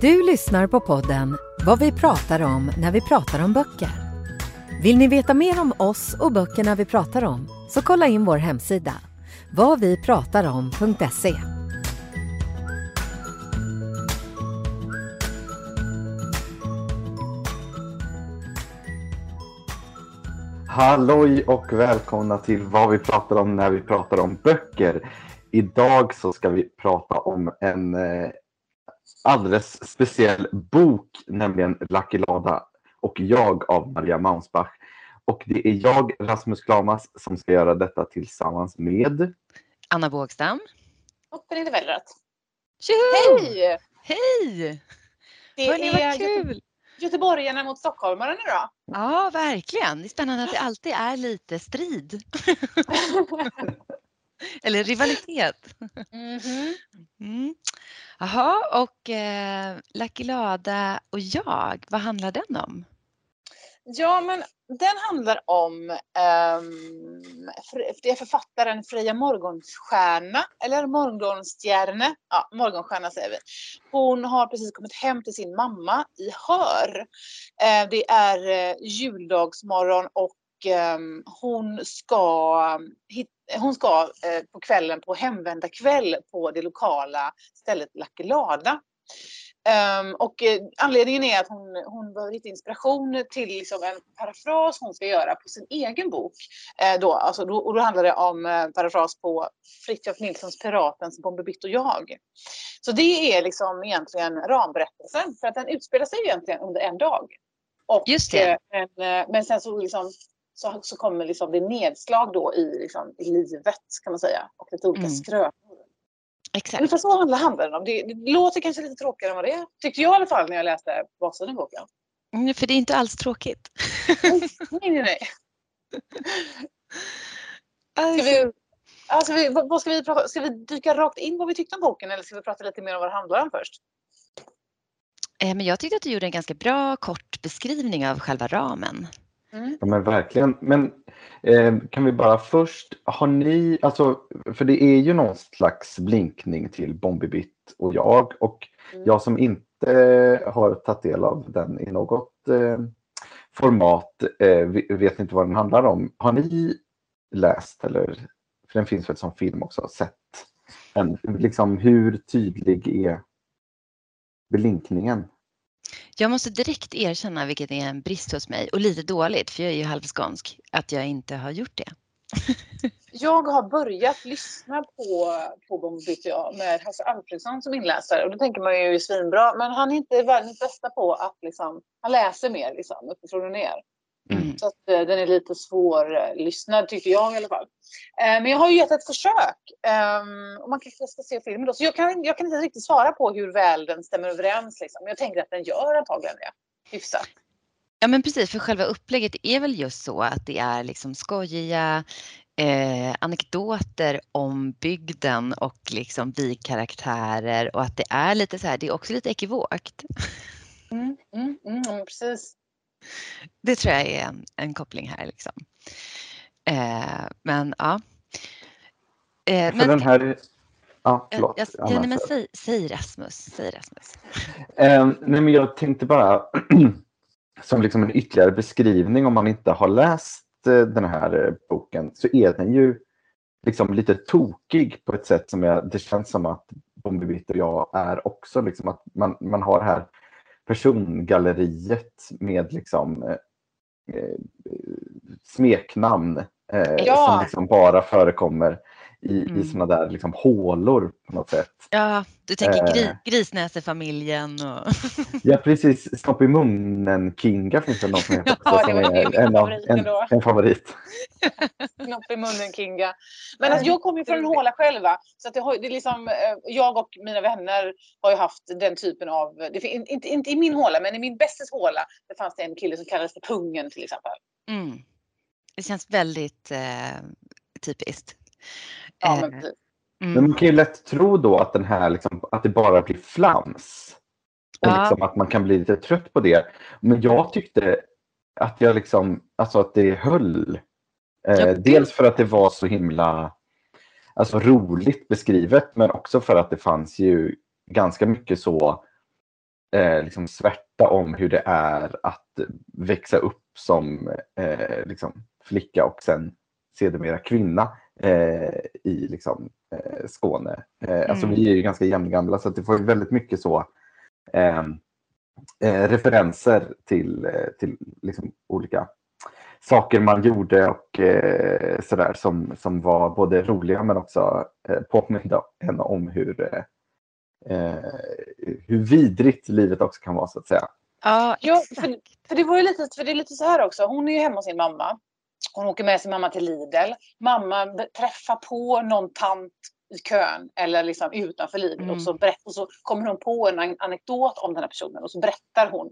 Du lyssnar på podden Vad vi pratar om när vi pratar om böcker. Vill ni veta mer om oss och böckerna vi pratar om så kolla in vår hemsida vadvipratarom.se. Halloj och välkomna till vad vi pratar om när vi pratar om böcker. Idag så ska vi prata om en eh, alldeles speciell bok, nämligen Lucky Lada och jag av Maria Mausbach. Och det är jag, Rasmus Klamas, som ska göra detta tillsammans med Anna Bågstam. Och Pernilla Wellrath. Tjoho! Hej! Hej! Det Hörni, är vad kul! göteborgarna mot stockholmarna idag. Ja, verkligen. Det är spännande att det alltid är lite strid. Eller rivalitet. Mhm. Mm. Jaha, och eh, Lucky Lada och jag, vad handlar den om? Ja, men den handlar om fr- det är författaren Freja Morgonstjärna, eller Morgonstjärne. Ja, Morgonstjärna säger vi. Hon har precis kommit hem till sin mamma i Hör. Eh, det är eh, juldagsmorgon och hon ska, hon ska eh, på kvällen på hemvända kväll på det lokala stället Lucky Lada. Ehm, och eh, anledningen är att hon, hon behöver hitta inspiration till liksom en parafras hon ska göra på sin egen bok. Eh, då, alltså, då, och då handlar det om eh, parafras på Fritiof Nilssons Piratens Bomber Bitt och jag. Så det är liksom egentligen ramberättelsen för att den utspelar sig egentligen under en dag. Och, Just det. eh, Men, eh, men sen så, liksom, så, så kommer liksom det nedslag då i, liksom, i livet kan man säga och lite olika Mm. skrönor. Exakt. Ungefär så handlar den om. Det, det låter kanske lite tråkigare än vad det är. Tyckte jag i alla fall när jag läste baksidan i boken. Mm, För det är inte alls tråkigt. Nej, nej, nej. Ska vi, alltså, vi, vad ska, vi prata, ska vi dyka rakt in vad vi tyckte om boken eller ska vi prata lite mer om vad det handlar om först? eh, Men jag tyckte att du gjorde en ganska bra kort beskrivning av själva ramen. Ja men verkligen. Men eh, kan vi bara först, har ni, alltså, för det är ju någon slags blinkning till Bombibit och jag och Mm. jag som inte har tagit del av den i något eh, format eh, vet inte vad den handlar om. Har ni läst eller, för den finns väl som film också, sett en, liksom hur tydlig är blinkningen? Jag måste direkt erkänna, vilket är en brist hos mig och lite dåligt, för jag är ju halvskånsk, att jag inte har gjort det. Jag har börjat lyssna på, på Bombit jag med Hasse Alfredsson som inläsare och då tänker man ju svinbra men han är inte världens bästa på att liksom, han läser mer liksom, uppifrån och ner. Mm. Så att, eh, den är lite svårlyssnad tycker jag i alla fall. Eh, men jag har ju gett ett försök. Um, och man kanske ska se filmen då. Så jag kan, jag kan inte riktigt svara på hur väl den stämmer överens. Liksom. Men jag tänker att den gör antagligen det. Hyfsat. Ja men precis, för själva upplägget är väl just så att det är liksom skojiga eh, anekdoter om bygden och liksom bikaraktärer och att det är lite så här, det är också lite ekivokt. Mm, mm, mm, mm, precis. Det tror jag är en, en koppling här liksom. Eh, men ja. Eh, För den här, ja jag, förlåt. jag, Anna, ja, nej, men säg, säg Rasmus, säg Rasmus. Eh, nej, men jag tänkte bara som liksom en ytterligare beskrivning om man inte har läst eh, den här eh, boken så är den ju liksom lite tokig på ett sätt som jag, det känns som att Bombibitt och jag är också. Liksom att man, man har här persongalleriet med liksom eh, eh, smeknamn eh, Ja. som liksom bara förekommer i, Mm. i såna där liksom hålor på något sätt. Ja, du tänker gri, Eh. grisnäsefamiljen och... Ja precis, Snopp i munnen Kinga finns det någon som heter Ja, som är en, av, favorit en, en favorit. Knopp i munnen Kinga. Men alltså, jag kommer ju från en håla själva. Så att det har, det är liksom, eh, jag och mina vänner har ju haft den typen av... Det, inte, inte i min håla, men i min bästes håla. Det fanns det en kille som kallades för Pungen till exempel. Mm. Det känns väldigt eh, typiskt. Ja, Eh, men precis. Men mm. man kan ju lätt tro då att den här liksom, att det bara blir flams. Och Ja. liksom att man kan bli lite trött på det. Men jag tyckte att jag liksom, alltså att det höll. Eh, Ja, dels för att det var så himla alltså, roligt beskrivet men också för att det fanns ju ganska mycket så eh, liksom svärta om hur det är att växa upp som eh, liksom, flicka och sen sedermera kvinna i liksom, eh, Skåne. Eh, Alltså Mm. vi är ju ganska jämngamla så att det får ju väldigt mycket så eh, eh, referenser till, eh, till liksom, olika saker man gjorde och eh, sådär som, som var både roliga men också eh, påminda en om hur, eh, eh, hur vidrigt livet också kan vara så att säga. Ja, för, för det var ju lite, för det är lite så här också. Hon är ju hemma hos sin mamma. Hon åker med sin mamma till Lidl. Mamma träffar på någon tant i kön eller liksom utanför Lidl Mm. och, så berätt, och så kommer hon på en an- anekdot om den här personen och så berättar hon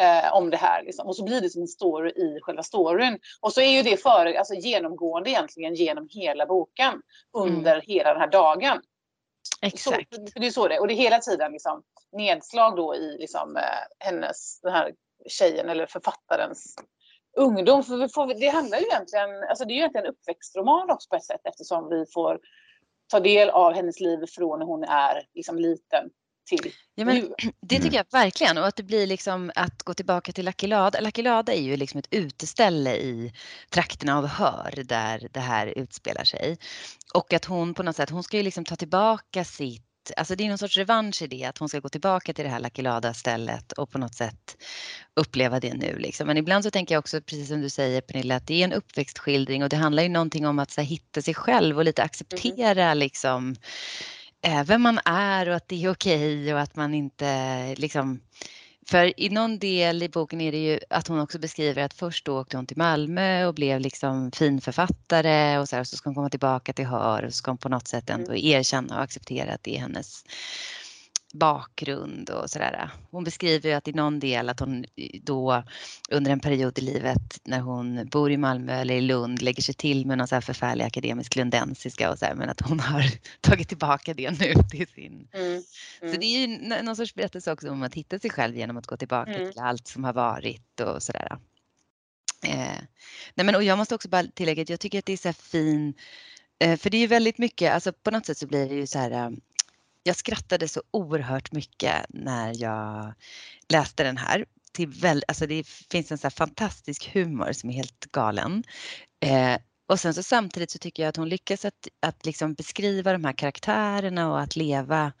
eh, om det här. Liksom. Och så blir det som en story i själva storyn. Och så är ju det för, alltså, genomgående egentligen genom hela boken under hela den här dagen. Så, exakt. för det är så det. Och det är hela tiden liksom, nedslag då i liksom, eh, hennes, den här tjejen eller författarens ungdom. För vi får, det handlar ju egentligen, alltså det är ju egentligen en uppväxtroman också på ett sätt eftersom vi får ta del av hennes liv från när hon är liksom, liten till Ja, men nu. Det tycker jag verkligen och att det blir liksom att gå tillbaka till Lucky Lada. Lucky Lada är ju liksom ett uteställe i trakterna av Hör där det här utspelar sig. Och att hon på något sätt, hon ska ju liksom ta tillbaka sitt Alltså det är någon sorts revansch i det, att hon ska gå tillbaka till det här Lucky Lada-stället och på något sätt uppleva det nu. Liksom. Men ibland så tänker jag också, precis som du säger Pernilla, att det är en uppväxtskildring och det handlar ju någonting om att så här, hitta sig själv och lite acceptera liksom eh, vem man är och att det är okej och att man inte liksom för i någon del i boken är det ju att hon också beskriver att först då åkte hon till Malmö och blev liksom finförfattare och så, här, och så ska hon komma tillbaka till Hör och så ska hon på något sätt ändå erkänna och acceptera att det är hennes bakgrund och sådär. Hon beskriver ju att i någon del att hon då under en period i livet när hon bor i Malmö eller i Lund lägger sig till med någon så här förfärlig akademisk lundensiska och så här, men att hon har tagit tillbaka det nu till sin Mm. så Mm. det är ju någon sorts berättelse också om att hitta sig själv genom att gå tillbaka Mm. till allt som har varit och sådär. Eh, nej men, och jag måste också bara tillägga att jag tycker att det är så här fin, eh, för det är ju väldigt mycket, alltså på något sätt så blir det ju så här, eh, jag skrattade så oerhört mycket när jag läste den här. Till väl, alltså det finns en så här fantastisk humor som är helt galen. Eh, och sen så samtidigt så tycker jag att hon lyckas att, att liksom beskriva de här karaktärerna och att leva,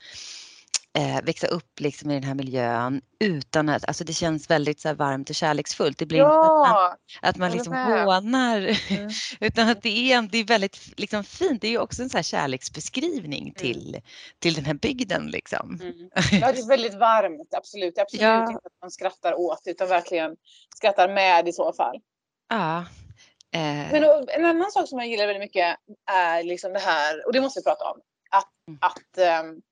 eh, växa upp liksom i den här miljön utan att, alltså det känns väldigt så varmt och kärleksfullt. Det blir inte att man, Ja! att man liksom hånar Mm. utan att det är, det är väldigt liksom fint. Det är ju också en så kärleksbeskrivning till, till den här bygden liksom. Mm. Ja, det är väldigt varmt, absolut. Det är absolut Ja. inte att man skrattar åt utan verkligen skrattar med i så fall. Ja. Eh, Men och, en annan sak som jag gillar väldigt mycket är liksom det här, och det måste vi prata om, att, Mm. att m- eh,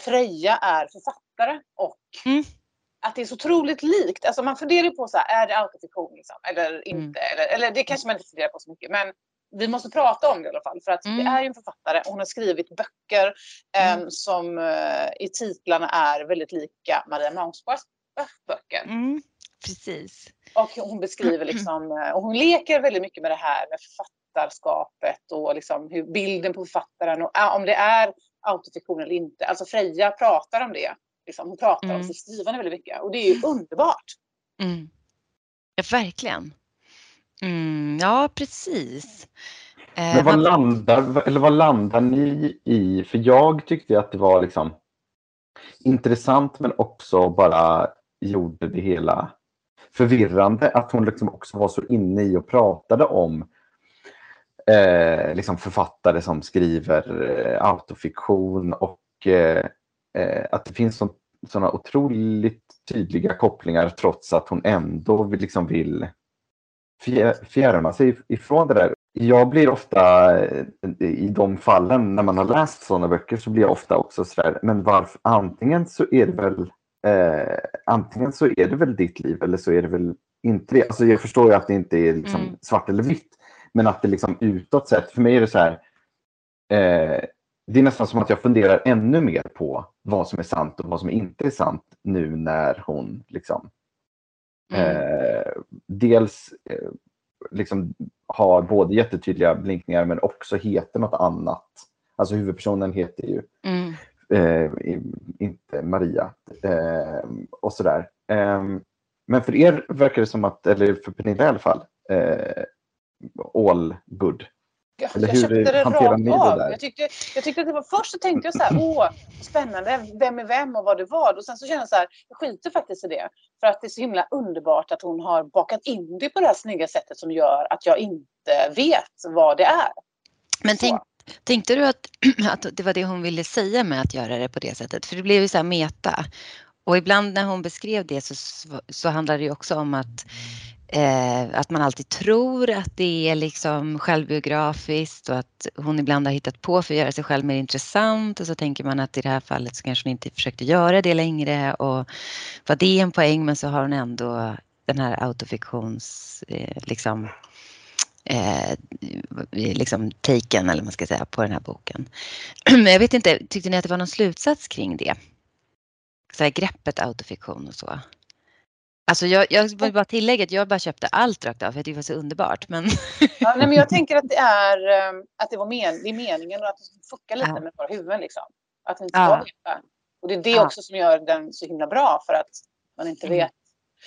Freja är författare och Mm. att det är så otroligt likt. Alltså man funderar ju på så här, är det autofiktion liksom, eller Mm. inte? Eller, eller det kanske man inte funderar på så mycket, men vi måste prata om det i alla fall. För att Mm. det är ju en författare, och hon har skrivit böcker ehm, som eh, i titlarna är väldigt lika Maria Maunsbergs böcker. mm, precis. Och hon beskriver liksom, eh, och hon leker väldigt mycket med det här med författarskapet och liksom hur bilden på författaren och om det är autofiktion eller inte. Alltså Freja pratar om det. Liksom, hon pratar Mm. om sitt skrivande väldigt mycket och det är ju underbart. Mm. Ja, verkligen. Mm, ja, precis. Eh, Men vad landar, eller vad landar ni i? För jag tyckte att det var liksom intressant men också bara gjorde det hela förvirrande att hon liksom också var så inne i och pratade om eh, liksom författare som skriver eh, autofiktion och eh, eh att det finns sådana otroligt tydliga kopplingar trots att hon ändå liksom vill fjärma sig ifrån det där. Jag blir ofta eh, i de fallen när man har läst sådana böcker så blir jag ofta också sådär, men varför? Antingen så är det väl eh, antingen så är det väl ditt liv eller så är det väl inte det. Alltså jag förstår ju att det inte är liksom mm. svart eller vitt, men att det liksom utåt sett, för mig är det så här, eh, det är nästan som att jag funderar ännu mer på vad som är sant och vad som inte är sant nu när hon liksom mm. eh, dels eh, liksom har både jättetydliga blinkningar men också heter något annat. Alltså huvudpersonen heter ju mm. eh, inte Maria eh, och sådär. Eh, men för er verkar det som att, eller för Pernilla i alla fall, eh, all good. Jag, Eller hur jag köpte det rakt ni av. Jag tyckte, jag tyckte att det var, först så tänkte jag så här, åh, spännande, vem är vem och vad det var. Och sen så kände jag så här, jag skiter faktiskt i det. För att det är så himla underbart att hon har bakat in det på det här snygga sättet som gör att jag inte vet vad det är. Men tänk, tänkte du att, att det var det hon ville säga med att göra det på det sättet? För det blev ju så här meta. Och ibland när hon beskrev det så, så handlar det ju också om att Eh, att man alltid tror att det är liksom självbiografiskt och att hon ibland har hittat på för att göra sig själv mer intressant och så tänker man att i det här fallet så kanske hon inte försökte göra det längre och var det en poäng men så har hon ändå den här autofiktions eh, liksom eh, liksom taken eller man ska säga på den här boken. Men jag vet inte, tyckte ni att det var någon slutsats kring det? Så här, greppet autofiktion och så? Alltså jag, jag vill bara tillägga att jag bara köpte allt rakt av för att det var så underbart. Men... Ja, nej, men jag tänker att det är, ehm, att det var men, det är meningen och att det fuckar lite ja. med våra huvuden. Liksom. Att vi inte ska ja. veta. Och det är det ja. också som gör den så himla bra för att man inte mm. vet.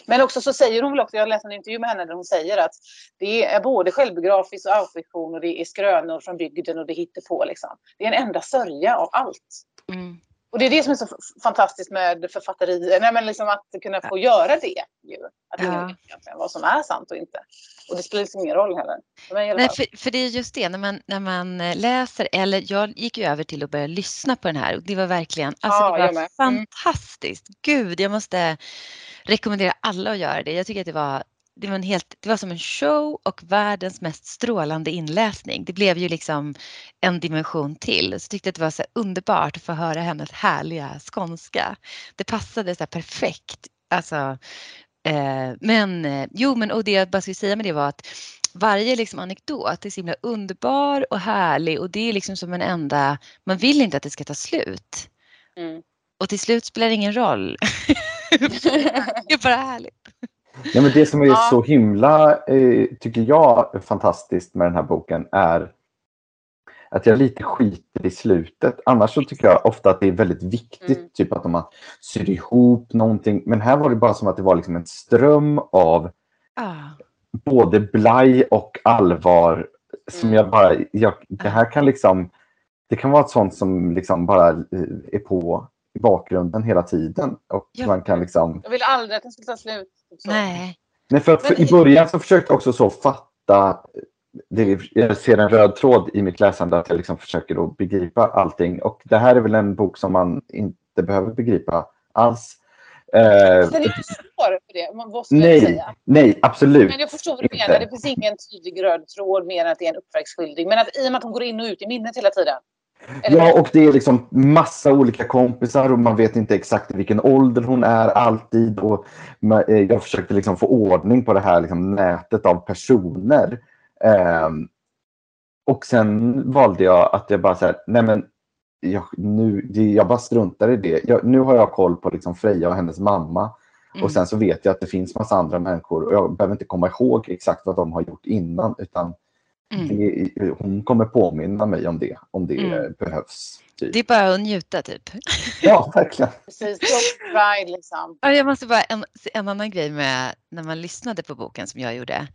Men också så säger hon väl också, jag läste en intervju med henne där hon säger att det är både självbiografiskt och autofiktion och det är skrönor från bygden och det hittar på liksom. Det är en enda sörja av allt. Mm. Och det är det som är så fantastiskt med författeri, nej men liksom att kunna få göra det. Ju. Att ingen ja. vet vad som är sant och inte. Och det spelar liksom ingen roll heller. Nej, för, för, det är just det, när man, när man eh, läser, eller jag gick ju över till att börja lyssna på den här och det var verkligen, alltså ja, det var mm. fantastiskt. Gud, jag måste rekommendera alla att göra det. Jag tycker att det var det var, en helt, det var som en show och världens mest strålande inläsning. Det blev ju liksom en dimension till. Så jag tyckte att det var så underbart att få höra hennes härliga skånska. Det passade så perfekt. Alltså, eh, men eh, jo, men och det jag bara skulle säga med det var att varje liksom anekdot är så himla underbar och härlig och det är liksom som en enda, man vill inte att det ska ta slut. Mm. Och till slut spelar det ingen roll. det är bara härligt. Ja, men det som är ja. så himla, eh, tycker jag, fantastiskt med den här boken är att jag lite skiter i slutet. Annars så tycker jag ofta att det är väldigt viktigt, mm. typ att man syr ihop någonting. Men här var det bara som att det var liksom en ström av ah. både blaj och allvar. Som mm. jag bara, jag, det här kan liksom, det kan vara ett sånt som liksom bara eh, är på i bakgrunden hela tiden. Och ja. man kan liksom... Jag vill aldrig att den ska ta slut. Så. Nej. Nej, för, för i början så försökte jag också så fatta det, jag ser en röd tråd i mitt läsande att jag liksom försöker då begripa allting. Och det här är väl en bok som man inte behöver begripa alls. Eh, den är svår för det, måste nej, säga. Nej, absolut. Men jag förstår vad du menar. Det finns ingen tydlig röd tråd mer än att det är en uppväxtskildring. Men att i och med att hon går in och ut i minnet hela tiden Ja, och det är liksom massa olika kompisar och man vet inte exakt vilken ålder hon är alltid. Och eh, jag försökte liksom få ordning på det här liksom nätet av personer. Um, och sen valde jag att jag bara så här, nej men jag, nu, jag bara struntar i det. Jag, nu har jag koll på liksom Freja och hennes mamma. Mm. Och sen så vet jag att det finns massa andra människor och jag behöver inte komma ihåg exakt vad de har gjort innan utan Mm. Det, hon kommer påminna mig om det, om det mm. behövs. Typ. Det är bara att njuta typ. Ja, verkligen. Precis, liksom. Jag måste bara, en, en annan grej med när man lyssnade på boken som jag gjorde.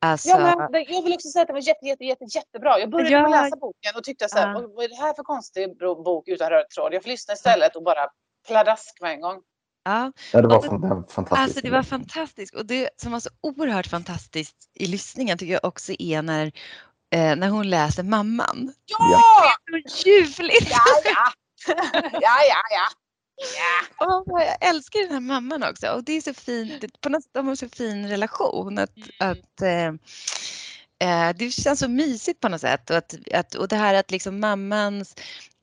Alltså... Ja, men jag vill också säga att det var jätte, jätte, jätte, jättebra. Jag började ja. läsa boken och tyckte så här, ja. vad är det här för konstig bok utan röd tråd? Jag får lyssna istället och bara pladask med en gång. Ja, ja det var fantastiskt. Alltså det var fantastiskt och det som var så oerhört fantastiskt i lyssningen tycker jag också är när eh, när hon läser mamman. Ja! Det är så ljuvligt! Ja, ja! Ja, ja, ja! Åh, vad jag älskar den här mamman också och det är så fint, på något sätt de har så fin relation att, att eh, eh, det känns så mysigt på något sätt och, att, att, och det här att liksom mammans,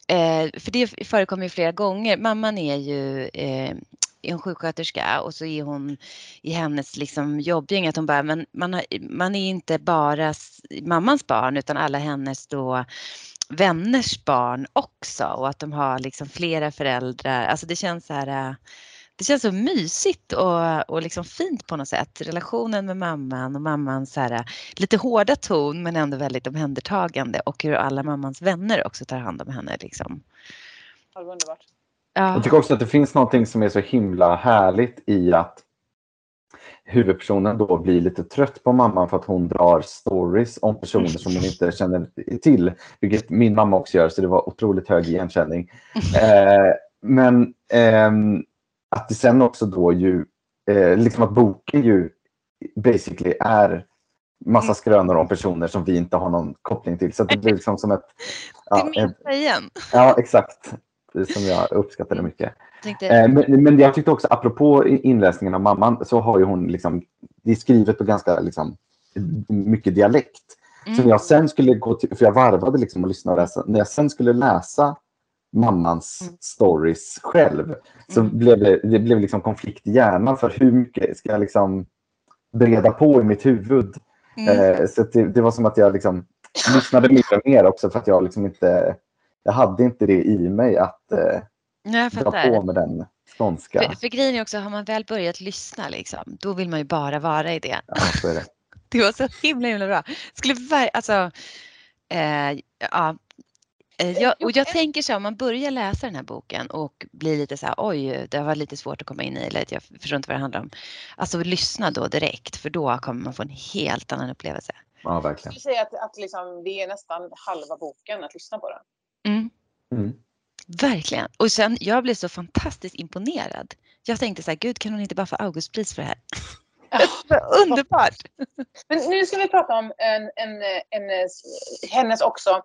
eh, för det förekommer ju flera gånger, mamman är ju eh, är hon sjuksköterska och så är hon i hennes liksom jobbgäng att hon bara, men man, har, man är inte bara mammans barn utan alla hennes då vänners barn också och att de har liksom flera föräldrar. Alltså det känns så här, eh, det känns så mysigt och, och liksom fint på något sätt. Relationen med mamman och mammans så här, eh, lite hårda ton men ändå väldigt omhändertagande och hur alla mammans vänner också tar hand om henne. Liksom. Ja, underbart. Ja. Jag tycker också att det finns någonting som är så himla härligt i att huvudpersonen då blir lite trött på mamman för att hon drar stories om personer som hon inte känner till. Vilket min mamma också gör, så det var otroligt hög igenkänning. Eh, men ehm, att det sen också då ju, eh, liksom att boken ju basically är massa skrönor om personer som vi inte har någon koppling till. Så det blir liksom som ett... Ja, det minns jag igen. ja exakt. Som jag uppskattade mycket. Jag tänkte, Eh, Men, men jag tyckte också, apropå inläsningen av mamman, så har ju hon liksom, det är skrivet på ganska liksom, mycket dialekt. Mm, när jag sen skulle gå till, för jag varvade liksom och lyssnade och läsa, när jag sen skulle läsa mammans Mm. stories själv, så Mm. blev det, det blev liksom konflikt i hjärnan för hur mycket ska jag liksom bereda på i mitt huvud. mm, Eh, så det, det var som att jag liksom lyssnade mer och mer också för att jag liksom inte, jag hade inte det i mig att eh, jag dra på med den skånska. För, för grejen är också, har man väl börjat lyssna liksom, då vill man ju bara vara i det. Ja, så är det. Det var så himla himla bra. Skulle ver- alltså, eh, ja. Eh, Jag, och jag tänker så här, om man börjar läsa den här boken och blir lite så här, oj, det var lite svårt att komma in i, eller jag förstår inte vad det handlar om. Alltså lyssna då direkt, för då kommer man få en helt annan upplevelse. Ja, Jag verkligen. skulle säga att, att liksom, det är nästan halva boken att lyssna på den. Mm, Mm. verkligen. Och sen, jag blev så fantastiskt imponerad. Jag tänkte så här, gud, kan hon inte bara få Augustpris för det här? Det var Underbart! Men nu ska vi prata om en, en, en, hennes också,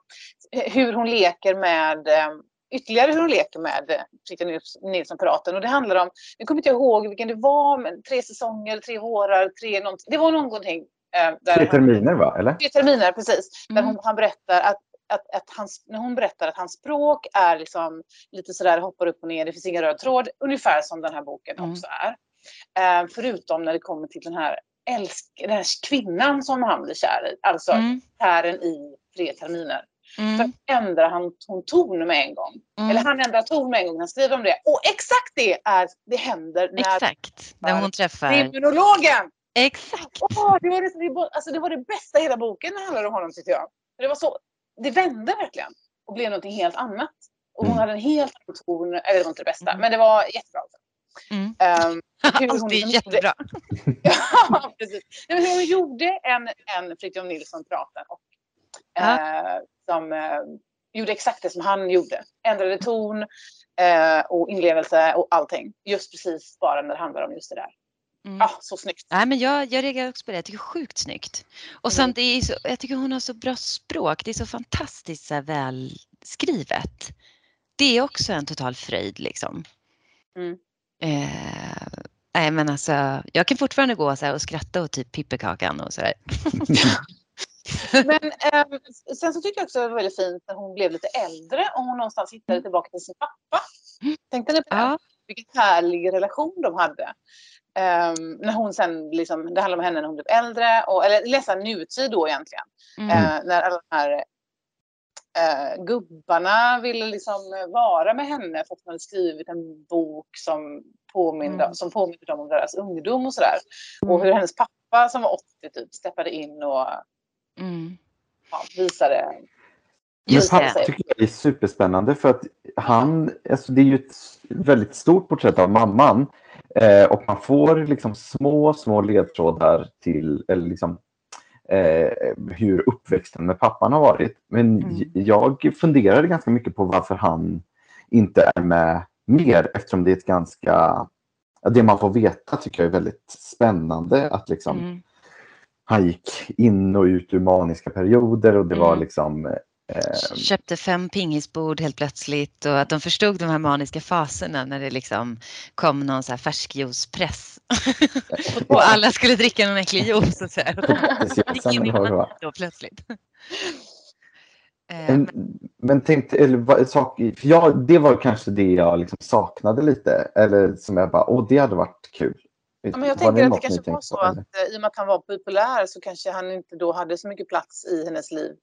hur hon leker med, eh, ytterligare hur hon leker med eh, Fritiof Nils- Nilsson-piraten. Och det handlar om, nu kommer inte jag ihåg vilken det var, men tre säsonger, tre vårar, tre någonting. Det var någonting. eh, Där Tre han- terminer, va? Eller? Tre terminer, precis. Där Mm. hon, han berättar att, att, att hans, när hon berättar att hans språk är liksom lite sådär hoppar upp och ner, det finns ingen röd tråd, ungefär som den här boken Mm. också är. Eh, förutom när det kommer till den här, älsk, den här kvinnan som han blir kär i, alltså Mm, herren i tre terminer. Så mm, ändrar han hon ton med en gång. mm. Eller han ändrar ton med en gång när han skriver om det. Och exakt det är, det händer när Exakt, när hon träffar. kriminologen Exakt. Åh, det, var det, alltså, det var det bästa i hela boken när det handlade om honom tyckte jag. För det var så, det vände verkligen och blev någonting helt annat. Och hon Mm. hade en helt annan ton, eller det var inte det bästa, Mm. men det var jättebra. Mm. Um, hur hon Allt är liksom jättebra. ja, precis. Nej, men hon gjorde en, en Fritiof Nilsson-praten och eh, som eh, gjorde exakt det som han gjorde. Ändrade ton eh, och inlevelse och allting. Just precis bara när det handlar om just det där. Mm. Ja, så snyggt. Nej, men jag, jag reagerar också på det. Jag tycker det är sjukt snyggt. Och sen Mm. det är så, jag tycker hon har så bra språk. Det är så fantastiskt så välskrivet. Det är också en total fröjd liksom. Mm. Eh, nej men alltså, jag kan fortfarande gå så och skratta åt typ Pippekakan och sådär. Men ehm, sen så tycker jag också det var väldigt fint när hon blev lite äldre och hon någonstans hittade tillbaka till sin pappa. Tänkte ni på det? Ja. Vilken härlig relation de hade. Ehm, när hon sen, liksom, det handlar om henne när hon blev äldre, och, eller läsa nutid då egentligen. Mm. Eh, när alla de här eh, gubbarna ville liksom vara med henne för att hon hade skrivit en bok som påminde, Mm. som påminde dem om deras ungdom och sådär. Och Mm. hur hennes pappa som var 80 typ steppade in och Mm. ja, visade. Men Just det. tycker jag är superspännande för att han, alltså det är ju ett väldigt stort porträtt av mamman. Eh, och man får liksom små, små ledtrådar till eller liksom, eh, hur uppväxten med pappan har varit. Men Mm. jag funderade ganska mycket på varför han inte är med mer eftersom det är ett ganska, det man får veta tycker jag är väldigt spännande att liksom Mm. han gick in och ut ur maniska perioder och det var Mm. liksom eh, Köpte fem pingisbord helt plötsligt och att de förstod de här maniska faserna när det liksom kom någon så här färskjuicepress. och alla skulle dricka någon äcklig juice och så här. Mannen då plötsligt. Eh, Men, men tänkte, eller sak, för jag, det var kanske det jag liksom saknade lite. Eller som jag bara, åh det hade varit kul. Ja, men jag Var tänker att det kanske var så på, att eh, i och med att han var populär så kanske han inte då hade så mycket plats i hennes liv.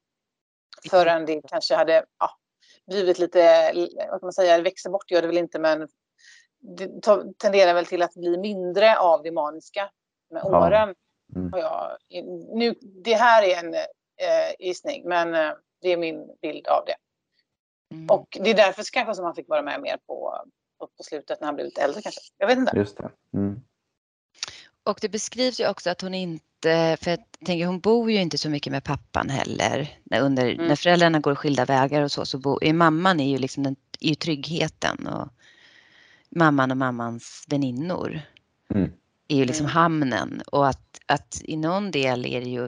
Förrän det kanske hade ja, blivit lite, vad kan man säga, växer bort gör det väl inte men det tenderar väl till att bli mindre av det maniska med Ja. åren. Mm. Har jag, nu, det här är en eh, gissning men eh, det är min bild av det. mm. Och det är därför kanske som han fick vara med mer på, på, på slutet när han blev lite äldre kanske. Jag vet inte. Just det. Mm. Och det beskrivs ju också att hon inte, för jag tänker hon bor ju inte så mycket med pappan heller. När, under, Mm. när föräldrarna går skilda vägar och så, så bo, är mamman är ju liksom den, är ju tryggheten och mamman och mammans väninnor Mm. är ju liksom Mm. hamnen och att, att i någon del är det ju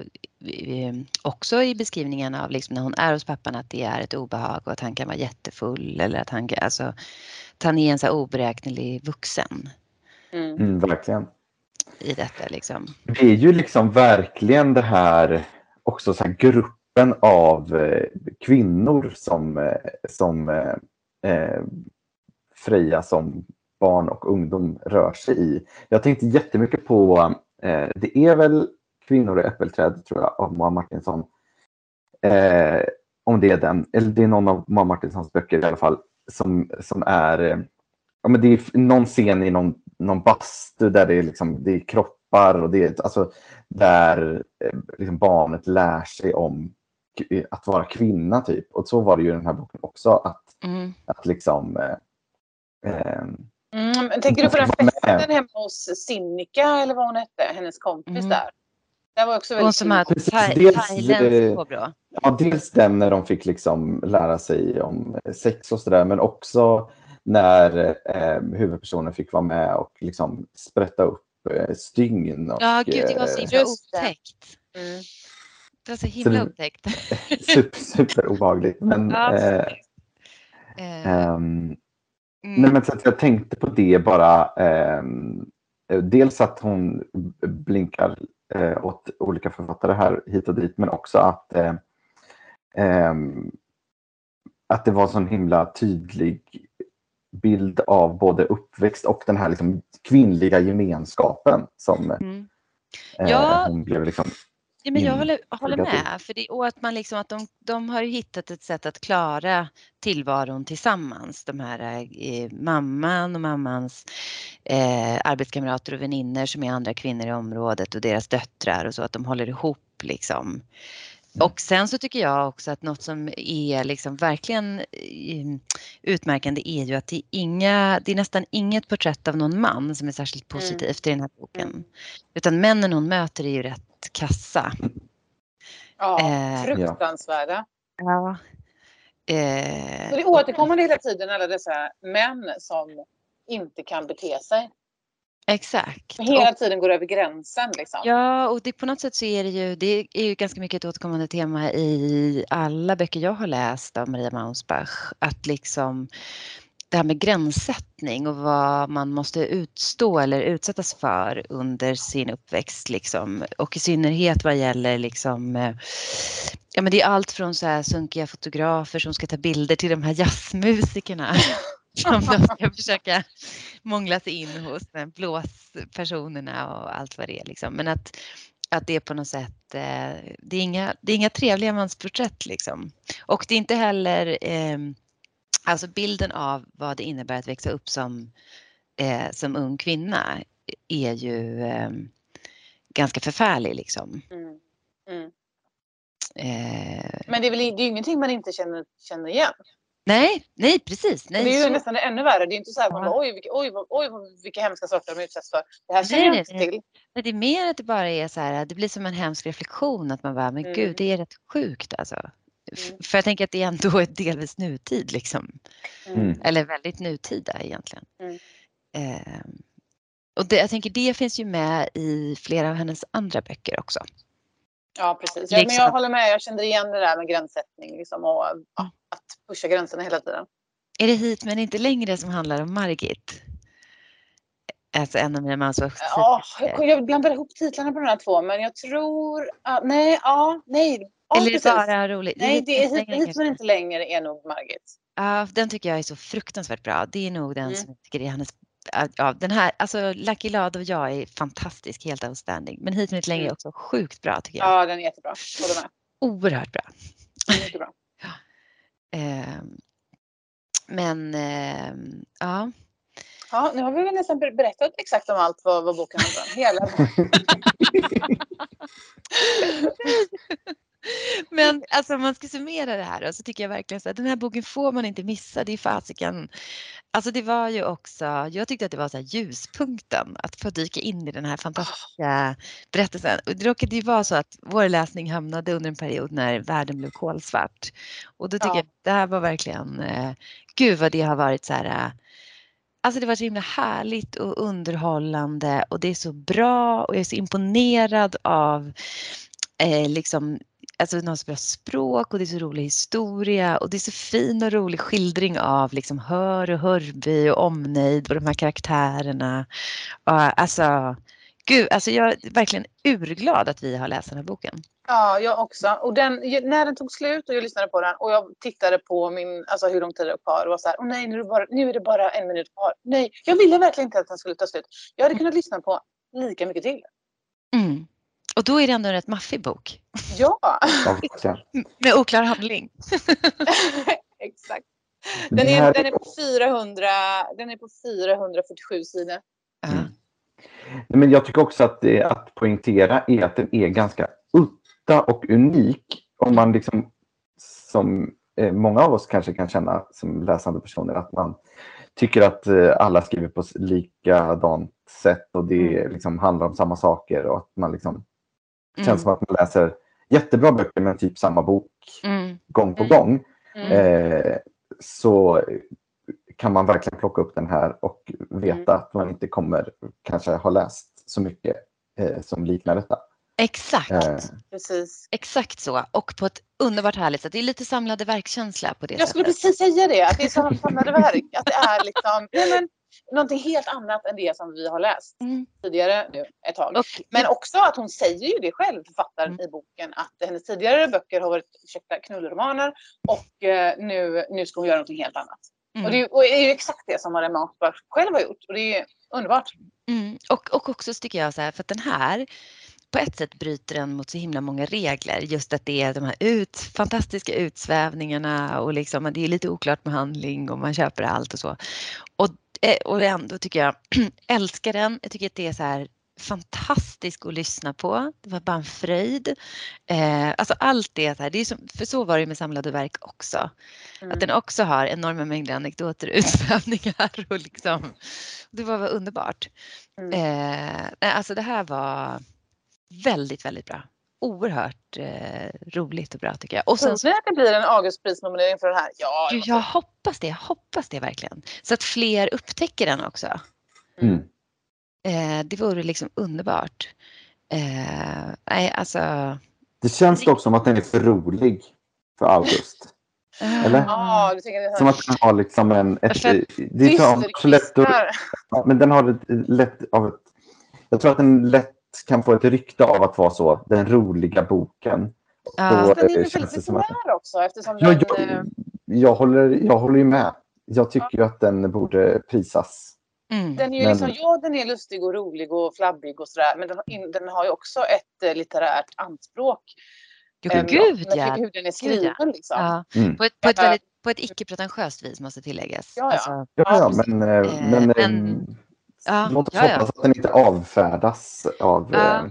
eh, också i beskrivningen av liksom när hon är hos pappan att det är ett obehag och att han kan vara jättefull eller att han alltså, att han är en så oberäknelig vuxen Mm. Mm, verkligen i detta liksom. Det är ju liksom verkligen det här också så här gruppen av eh, kvinnor som, eh, som eh, eh, Freja som barn och ungdom rör sig i. Jag tänkte jättemycket på, eh, det är väl Kvinnor i äppelträd tror jag av Moa Martinsson. Eh, om det är den, eller det är någon av Moa Martinssons böcker i alla fall som, som är, eh, ja men det är någon scen i någon, någon bastu där det är, liksom, det är kroppar och det är, alltså där eh, liksom barnet lär sig om k- att vara kvinna typ. Och så var det ju i den här boken också att, Mm. att liksom eh, ehm, Mm, tänker du på den festen hemma hos Sinikka eller vad hon hette, hennes kompis Mm. där? Det var också Hon väldigt som har dels, thailändsk eh, påbrå. Ja, dels den när de fick liksom lära sig om sex och sådär, men också när eh, huvudpersonen fick vara med och liksom sprätta upp eh, stygn. Och, Ja, gud, det var så eh, himla otäckt. Mm. Det var så himla det- otäckt. super, super obehagligt. Men, Ja, eh, Eh, ehm, mm. Nej, men så att jag tänkte på det bara. ehm, eh, dels att hon blinkar eh, åt olika författare här hit och dit, men också att, eh, ehm, att det var en sån himla tydlig bild av både uppväxt och den här liksom kvinnliga gemenskapen som Mm. eh, Ja. hon blev liksom Ja, men jag håller, håller med. För det, och att, man liksom, att de, de har ju hittat ett sätt att klara tillvaron tillsammans. De här eh, mamman och mammans eh, arbetskamrater och vänner som är andra kvinnor i området och deras döttrar och så att de håller ihop liksom. Och sen så tycker jag också att något som är liksom verkligen eh, utmärkande är ju att det är, inga, det är nästan inget porträtt av någon man som är särskilt positivt i den här boken. Mm. Utan männen hon möter är ju rätt kassa. Ja, Eh, fruktansvärda. Ja. Eh, Så det återkommer hela tiden alla dessa män som inte kan bete sig. Exakt. Hela Och, tiden går över gränsen. Liksom. ja, och det, på något sätt så är det ju, det är ju ganska mycket ett återkommande tema i alla böcker jag har läst av Maria Mausbach. Att liksom det här med gränssättning och vad man måste utstå eller utsättas för under sin uppväxt. Liksom. Och i synnerhet vad gäller liksom, eh, ja men det är allt från så här sunkiga fotografer som ska ta bilder till de här jazzmusikerna. som de ska försöka mångla sig in hos blåspersonerna och allt vad det är. Liksom. Men att, att det är på något sätt, eh, det, är inga, det är inga trevliga mansporträtt liksom. Och det är inte heller, eh, alltså bilden av vad det innebär att växa upp som, eh, som ung kvinna är ju eh, ganska förfärlig liksom. Mm. Mm. Eh, Men det är väl det är ju ingenting man inte känner, känner igen. Nej, nej precis. Nej, det är ju så- nästan ännu värre. Det är inte så här, man Ja. bara, oj, vilka, oj, oj, vilka hemska saker de utsätts för. Det här känner Nej, jag inte nej. till. Nej, det är mer att det bara är så här, det blir som en hemsk reflektion att man bara, men Mm. gud, det är rätt sjukt alltså. Mm. För jag tänker att det är ändå ett delvis nutid liksom. Mm. Eller väldigt nutida egentligen. Mm. Ehm, och det, jag tänker det finns ju med i flera av hennes andra böcker också. Ja, precis. Ja, men Liksom. jag håller med. Jag kände igen det där med gränssättning liksom, och ja, att pusha gränserna hela tiden. Är det hit men inte längre som handlar om Margit? Alltså en av mina mans Ja, jag, blandar ihop titlarna på de här två, men jag tror... ja, nej, ja, nej. Ja, Eller precis. bara roligt? Nej, det är hit, hit men inte längre är nog Margit. Ja, den tycker jag är så fruktansvärt bra. Det är nog den Mm. som jag tycker är hennes Ja, den här, alltså Lucky Lad och jag är fantastisk, helt outstanding. Men hit men inte längre är Mm. också sjukt bra tycker jag. Ja, den är jättebra. Håller med. Oerhört bra. Den är Mycket bra. Ehm, men ehm, ja, Ja, nu har vi väl nästan ber- berättat exakt om allt vad, vad boken handlar om. Hela. Men alltså om man ska summera det här då, så tycker jag verkligen så att den här boken får man inte missa. Det är fasiken. Alltså det var ju också, jag tyckte att det var så ljuspunkten att få dyka in i den här fantastiska berättelsen. Och det råkade ju vara så att vår läsning hamnade under en period när världen blev kolsvart. Och då tycker Ja. jag att det här var verkligen, eh, gud vad det har varit så här eh, Alltså det var så himla härligt och underhållande och det är så bra och jag är så imponerad av eh, liksom, alltså har så bra språk och det är så rolig historia och det är så fin och rolig skildring av liksom Hör och Hörby och omnejd och de här karaktärerna. Och, alltså, gud, alltså jag är verkligen urglad att vi har läst den här boken. Ja, jag också. Och den, när den tog slut och jag lyssnade på den och jag tittade på min, alltså hur lång tid det var kvar och var så här, åh nej, nu är, det bara, nu är det bara en minut kvar. Nej, jag ville verkligen inte att den skulle ta slut. Jag hade kunnat lyssna på lika mycket till. Mm. Och då är det ändå en rätt maffig bok Ja, med oklar handling. exakt. Den är, den, är på 400, den är på 447 sidor. Mm. Men jag tycker också att det att poängtera är att den är ganska udda och unik. Om man liksom, som eh, många av oss kanske kan känna som läsande personer, att man tycker att eh, alla skriver på likadant sätt och det liksom handlar om samma saker och att man liksom känns Mm. som att man läser jättebra böcker men typ samma bok Mm. gång på Mm. gång. Mm. Eh, så kan man verkligen plocka upp den här och veta Mm. att man inte kommer kanske ha läst så mycket eh, som liknar detta. Exakt. Eh, Precis. Exakt så och på ett underbart härligt sätt. Det är lite samlade verkkänsla på det Jag skulle sättet. precis säga det, att det är så samlade verk. Att det är liksom, nej men, någonting helt annat än det som vi har läst Mm. tidigare nu ett tag. Och, Men också att hon säger ju det själv, författaren Mm. i boken, att hennes tidigare böcker har varit ursäkta, knullromaner och eh, nu, nu ska hon göra någonting helt annat. mm. Och det och det är ju exakt det som Maria Mansberg själv har gjort och det är underbart. Mm. Och, och också så tycker jag så här, för att den här på ett sätt bryter den mot så himla många regler. Just att det är de här ut, fantastiska utsvävningarna och liksom, det är lite oklart med handling och man köper allt och så. Och, eh, och ändå tycker jag, älskar den. Jag tycker att det är så här fantastisk att lyssna på. Det var bara en fröjd. Eh, alltså allt det här, det är som, för så var det med samlade verk också. Mm. Att den också har enorma mängder anekdoter och utsvävningar. Och liksom, det var bara underbart. Mm. Eh, alltså det här var väldigt, väldigt bra. Oerhört eh, roligt och bra tycker jag. Och sen Tror ni att det blir en Augustprisnominering för den här? Ja, måste jag hoppas det, jag hoppas det verkligen. Så att fler upptäcker den också. mm. Eh, det vore liksom underbart. Eh, nej, alltså. Det känns dock som att den är för rolig för August. Eller? Ja, du tänker det Som att den har liksom en... Ett, det är så, så lätt ja, men den har ett lätt av ett, Jag tror att den lätt kan få ett rykte av att vara så, den roliga boken. Ja. Då, Den är ju eh, det som att- också eftersom Ja, den... eh, jag, jag, håller, jag håller ju med. Jag tycker ju att den borde prisas. Mm. Den är ju Men- liksom, ja den är lustig och rolig och flabbig och sådär men den, har in- den har ju också ett eh, litterärt anspråk. Gud, Ehm, gud ja. hur den är Gud, skriven ja. liksom. ja. Mm. På ett, på ett, Ja. väldigt, på ett icke-pretentiöst vis måste tilläggas. Ja, ja. Alltså, Ja, Ja, ja, men, Eh, men, men- eh, ja, låt oss ja, hoppas att den inte avfärdas av... Ja. eh,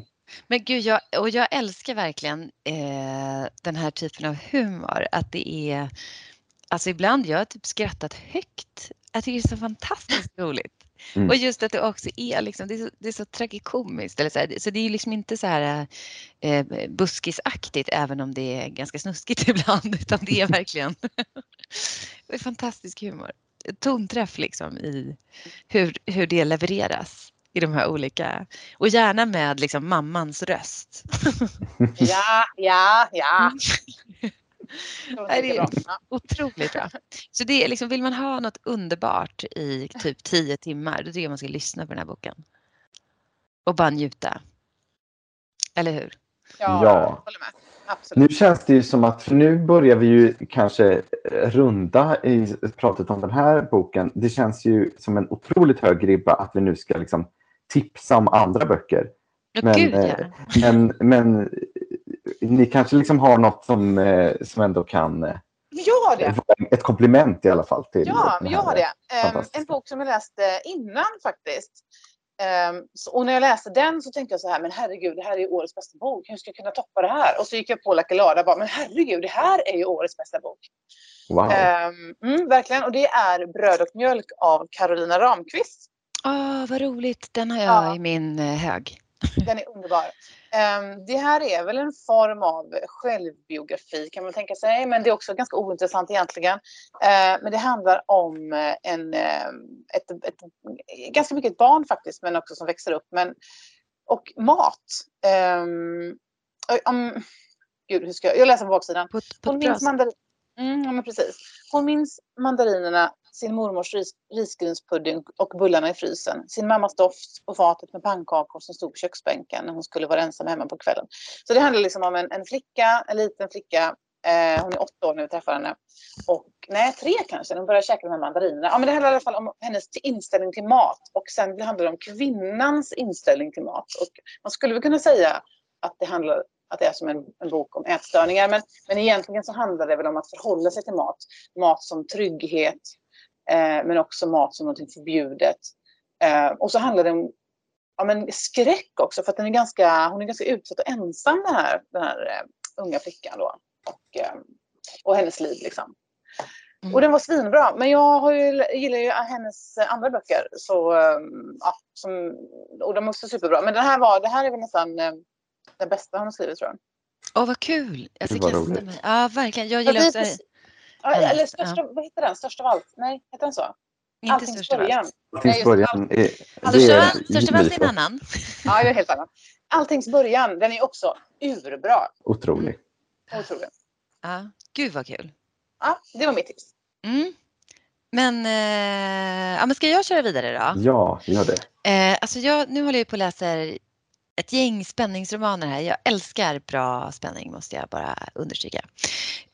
Men gud, jag, och jag älskar verkligen eh, den här typen av humor. Att det är, alltså ibland jag har typ skrattat högt. Jag tycker det är så fantastiskt roligt. Mm. Och just att det också är liksom, det är så, det är så tragikomiskt. Eller så, här, så det är ju liksom inte så här eh, buskisaktigt även om det är ganska snuskigt ibland. Utan det är verkligen det är fantastisk humor. Tonträff liksom i hur, hur det levereras. i de här olika och gärna med liksom mammans röst. Ja, ja, ja. Det är otroligt bra. Så det är liksom, vill man ha något underbart i typ tio timmar, då tycker jag man ska lyssna på den här boken. Och bara njuta. Eller hur? Ja, Ja. håller med. Absolut. Nu känns det ju som att, för nu börjar vi ju kanske runda i pratet om den här boken. Det känns ju som en otroligt hög ribba att vi nu ska liksom tipsa om andra böcker. Ja, Men, gud ja. eh, Men, men eh, ni kanske liksom har något som, eh, som ändå kan eh, jag har det. ett komplement i alla fall till Ja, jag har det. En bok som jag läste innan faktiskt. Ehm, så, och när jag läste den så tänkte jag så här, men herregud, det här är ju årets bästa bok. Hur ska jag kunna toppa det här? Och så gick jag på Lucky Lada och bara, men herregud, det här är ju årets bästa bok. Wow. Ehm, mm, verkligen. Och det är Bröd och mjölk av Carolina Ramqvist. Åh, vad roligt, den har jag Ja. i min eh, hög. Den är underbar. Ehm, det här är väl en form av självbiografi kan man tänka sig, men det är också ganska ointressant egentligen. Ehm, men det handlar om eh, en, eh, ett, ett, ganska mycket ett barn faktiskt, men också som växer upp. Men, och mat. Um, um, gud, hur ska jag, jag läser på baksidan. Hon minns, sätt mm, ja, men precis. Hon minns mandarinerna, sin mormors ris, risgrynspudding och bullarna i frysen. Sin mammas doft på fatet med pannkakor som stod på köksbänken när hon skulle vara ensam hemma på kvällen. Så det handlar liksom om en, en flicka, en liten flicka. Eh, hon är åtta år när vi träffar henne. Och, nej, tre kanske. när Hon börjar käka de här mandarinerna. Ja, men det handlar i alla fall om hennes inställning till mat. Och sen handlar det om kvinnans inställning till mat. Och man skulle väl kunna säga att det handlar att det är som en, en bok om ätstörningar. Men, men egentligen så handlar det väl om att förhålla sig till mat. Mat som trygghet, eh, men också mat som någonting förbjudet. Eh, och så handlar det om ja, men skräck också, för att den är ganska, hon är ganska utsatt och ensam den här, den här eh, unga flickan då. Och, eh, och hennes liv liksom. Mm. Och den var svinbra. Men jag har ju, gillar ju hennes andra böcker. Så, eh, ja, som, och de är också superbra. Men den här, var, det här är väl nästan eh, den bästa hon har skrivit tror jag. Åh, vad kul! Jag ska kasta roligt. mig. Ja, verkligen. Jag Ja, gillar också... precis- Ja, eller största, vad heter den? Största av allt? Nej, heter den så? Inte Alltings största av allt. början. Alltings början är, Största är av- största av allt är en annan. Ja, jag är helt annan. Alltings början, den är också urbra. Otrolig. Otrolig. Ja, gud vad kul. Ja, det var mitt tips. Mm. Men, eh, ja, men ska jag köra vidare då? Ja, gör det. Eh, alltså jag, nu håller jag på att läsa ett gäng spänningsromaner här. Jag älskar bra spänning måste jag bara understryka.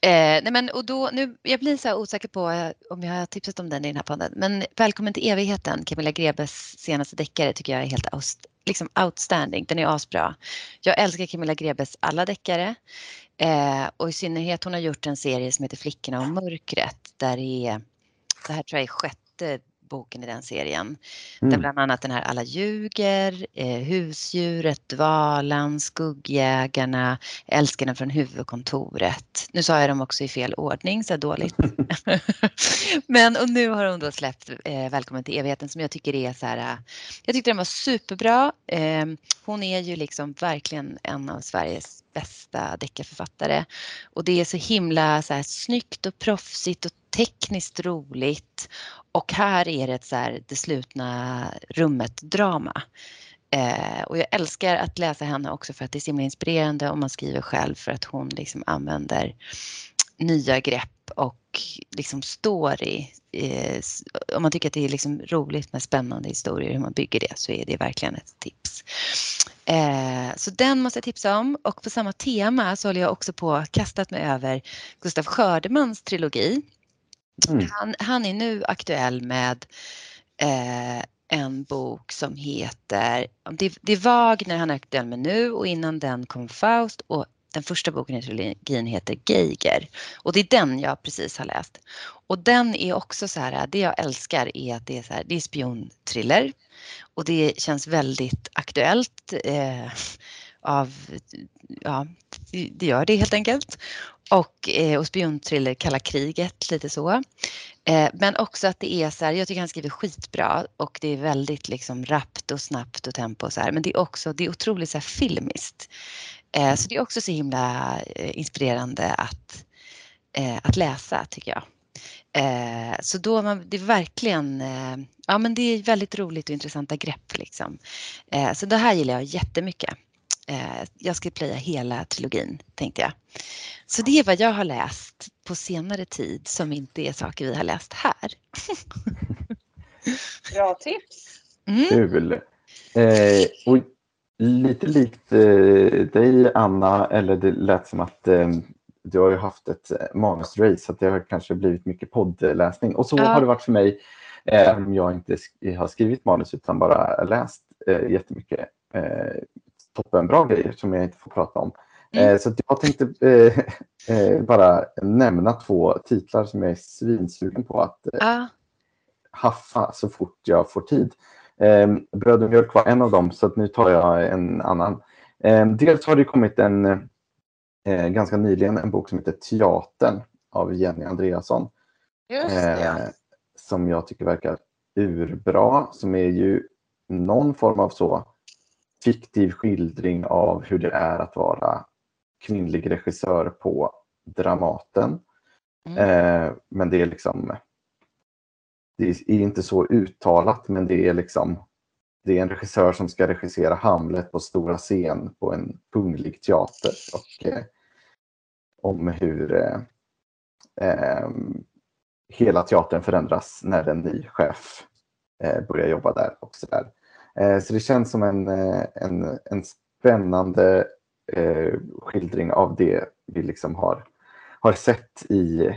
Eh, nej men, och då, nu, jag blir så här osäker på eh, om jag har tipsat om den i den här podden. Men Välkommen till evigheten, Camilla Grebes senaste deckare tycker jag är helt aus, liksom outstanding. Den är asbra. Jag älskar Camilla Grebes alla deckare. Eh, och i synnerhet hon har gjort en serie som heter Flickorna och mörkret. Där det är, det här tror jag är sjätte boken i den serien. Där Mm. bland annat den här Alla ljuger, eh, Husdjuret, Dvalan, Skuggjägarna, Älskarna från huvudkontoret. Nu sa jag dem också i fel ordning, så dåligt. Men och nu har hon då släppt eh, Välkommen till evigheten som jag tycker är så här. eh, Jag tyckte den var superbra. Eh, hon är ju liksom verkligen en av Sveriges bästa deckarförfattare. Och det är så himla så här, snyggt och proffsigt och tekniskt roligt. Och här är det ett så här, det slutna rummet-drama. Eh, och jag älskar att läsa henne också för att det är så himla inspirerande om man skriver själv för att hon liksom använder nya grepp och liksom story. Eh, om man tycker att det är liksom roligt med spännande historier, hur man bygger det, så är det verkligen ett tips. Eh, så den måste jag tipsa om och på samma tema så håller jag också på kastat mig över Gustaf Skördemans trilogi. Mm. Han, han är nu aktuell med eh, en bok som heter, det, det är Wagner han är aktuell med nu och innan den kom Faust och den första boken i trilogin heter Geiger och det är den jag precis har läst. Och den är också så här, det jag älskar är att det är så här, det är spionthriller och det känns väldigt aktuellt eh, av, ja, det- gör det helt enkelt. Och, eh, och spionthriller, kalla kriget, lite så. Eh, men också att det är så här, jag tycker han skriver skitbra och det är väldigt liksom rappt och snabbt och tempo och så här. Men det är också, det är otroligt så här filmiskt. Eh, så det är också så himla eh, inspirerande att, eh, att läsa tycker jag. Eh, så då man, det är verkligen, eh, ja men det är väldigt roligt och intressanta grepp liksom. Eh, så det här gillar jag jättemycket. Eh, jag ska plöja hela trilogin tänkte jag. Så det är vad jag har läst på senare tid som inte är saker vi har läst här. Bra tips! Mm. Kul! Eh, och lite likt eh, dig Anna, eller det lät som att eh, du har ju haft ett eh, manusrace så det har kanske blivit mycket poddläsning. Och så ja. har det varit för mig, även om jag inte har skrivit manus utan bara läst eh, jättemycket eh, toppenbra grejer som jag inte får prata om. Mm. Eh, så jag tänkte eh, eh, bara nämna två titlar som jag är svinsugen på att ja. haffa så fort jag får tid. Bröd och mjölk var en av dem så nu tar jag en annan. Dels har det kommit en eh, ganska nyligen en bok som heter Teatern av Jenny Andreasson. Eh, som jag tycker verkar urbra, som är ju någon form av så fiktiv skildring av hur det är att vara kvinnlig regissör på Dramaten. Mm. Eh, men det är liksom det är inte så uttalat men det är liksom det är en regissör som ska regissera Hamlet på stora scen på en kunglig teater. Och, eh, om hur eh, eh, hela teatern förändras när en ny chef eh, börjar jobba där. Och så där. Eh, så det känns som en, eh, en, en spännande skildring av det vi liksom har, har sett i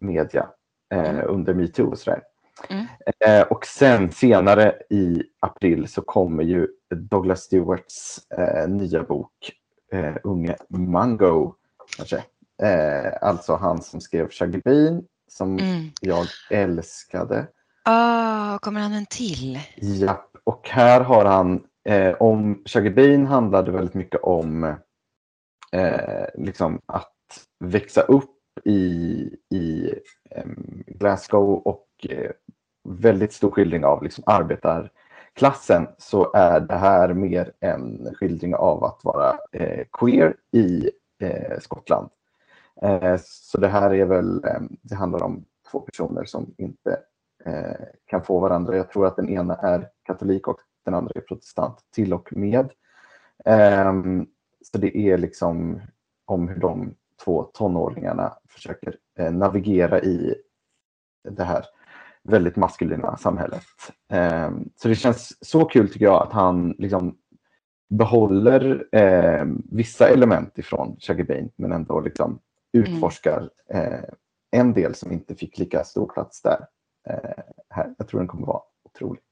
media mm. under metoo och sådär. Mm. Eh, och sen senare i april så kommer ju Douglas Stewarts eh, nya bok eh, Unge Mango. Kanske. Eh, alltså han som skrev Shaggy Bean som mm. jag älskade. Ah, kommer han en till? Ja, och här har han eh, om Shaggy Bean handlade väldigt mycket om eh, liksom att växa upp i, i Glasgow och eh, väldigt stor skildring av liksom arbetarklassen så är det här mer en skildring av att vara eh, queer i eh, Skottland. Eh, så det här är väl, eh, det handlar om två personer som inte kan få varandra. Jag tror att den ena är katolik och den andra är protestant till och med. Ehm, så det är liksom om hur de två tonåringarna försöker eh, navigera i det här väldigt maskulina samhället. Ehm, så det känns så kul tycker jag att han liksom behåller eh, vissa element ifrån Shaggy Bane men ändå liksom utforskar eh, en del som inte fick lika stor plats där. Eh, här. Jag tror den kommer vara otrolig.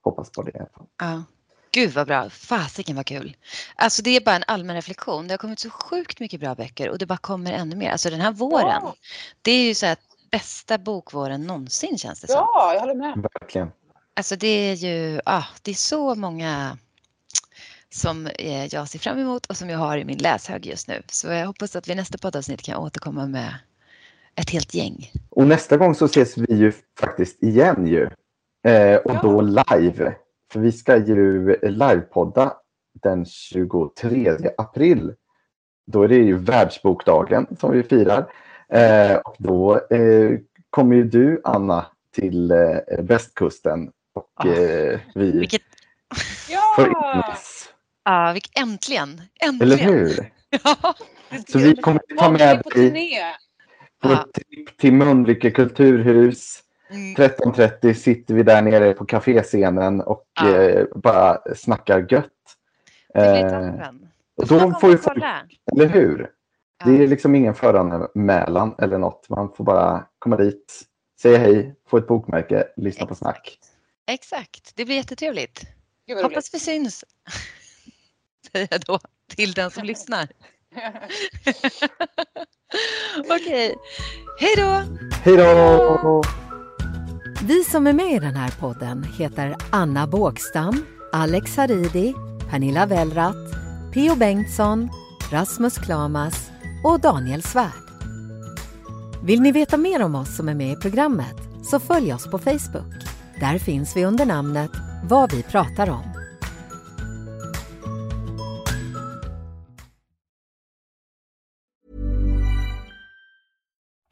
Hoppas på det i alla fall. Ja. Gud vad bra, fasiken vad kul. Alltså det är bara en allmän reflektion. Det har kommit så sjukt mycket bra böcker och det bara kommer ännu mer. Alltså den här våren, ja. det är ju så att bästa bokvåren någonsin känns det som. Ja, jag håller med. Verkligen. Alltså det är ju, ah, det är så många som eh, jag ser fram emot och som jag har i min läshög just nu. Så jag hoppas att vi nästa poddavsnitt kan återkomma med ett helt gäng. Och nästa gång så ses vi ju faktiskt igen ju. Eh, och ja. då live. För vi ska ju livepodda den 23 april. Då är det ju världsbokdagen som vi firar. Eh, och då eh, kommer ju du, Anna, till eh, västkusten. Och ah, vi vilket... får in oss. Ja, äntligen! Äntligen! Eller hur? ja, Så vi kommer ta med dig ja. tripp till Mölnlycke kulturhus. Mm. 13.30 sitter vi där nere på kaféscenen och ja. eh, bara snackar gött. Eh, och då får ju folk, eller hur? Det är liksom ingen föranmälan eller något. Man får bara komma dit, säga hej, få ett bokmärke, lyssna Exakt. på snack. Exakt, det blir jättetrevligt. Hoppas vi syns. Säger jag då till den som lyssnar. Okej, hej då! Hej då! Vi som är med i den här podden heter Anna Bågstam, Alex Haridi, Pernilla Wellratt, P.O. Bengtsson, Rasmus Klamas och Daniel Svärd. Vill ni veta mer om oss som är med i programmet så följ oss på Facebook. Där finns vi under namnet Vad vi pratar om.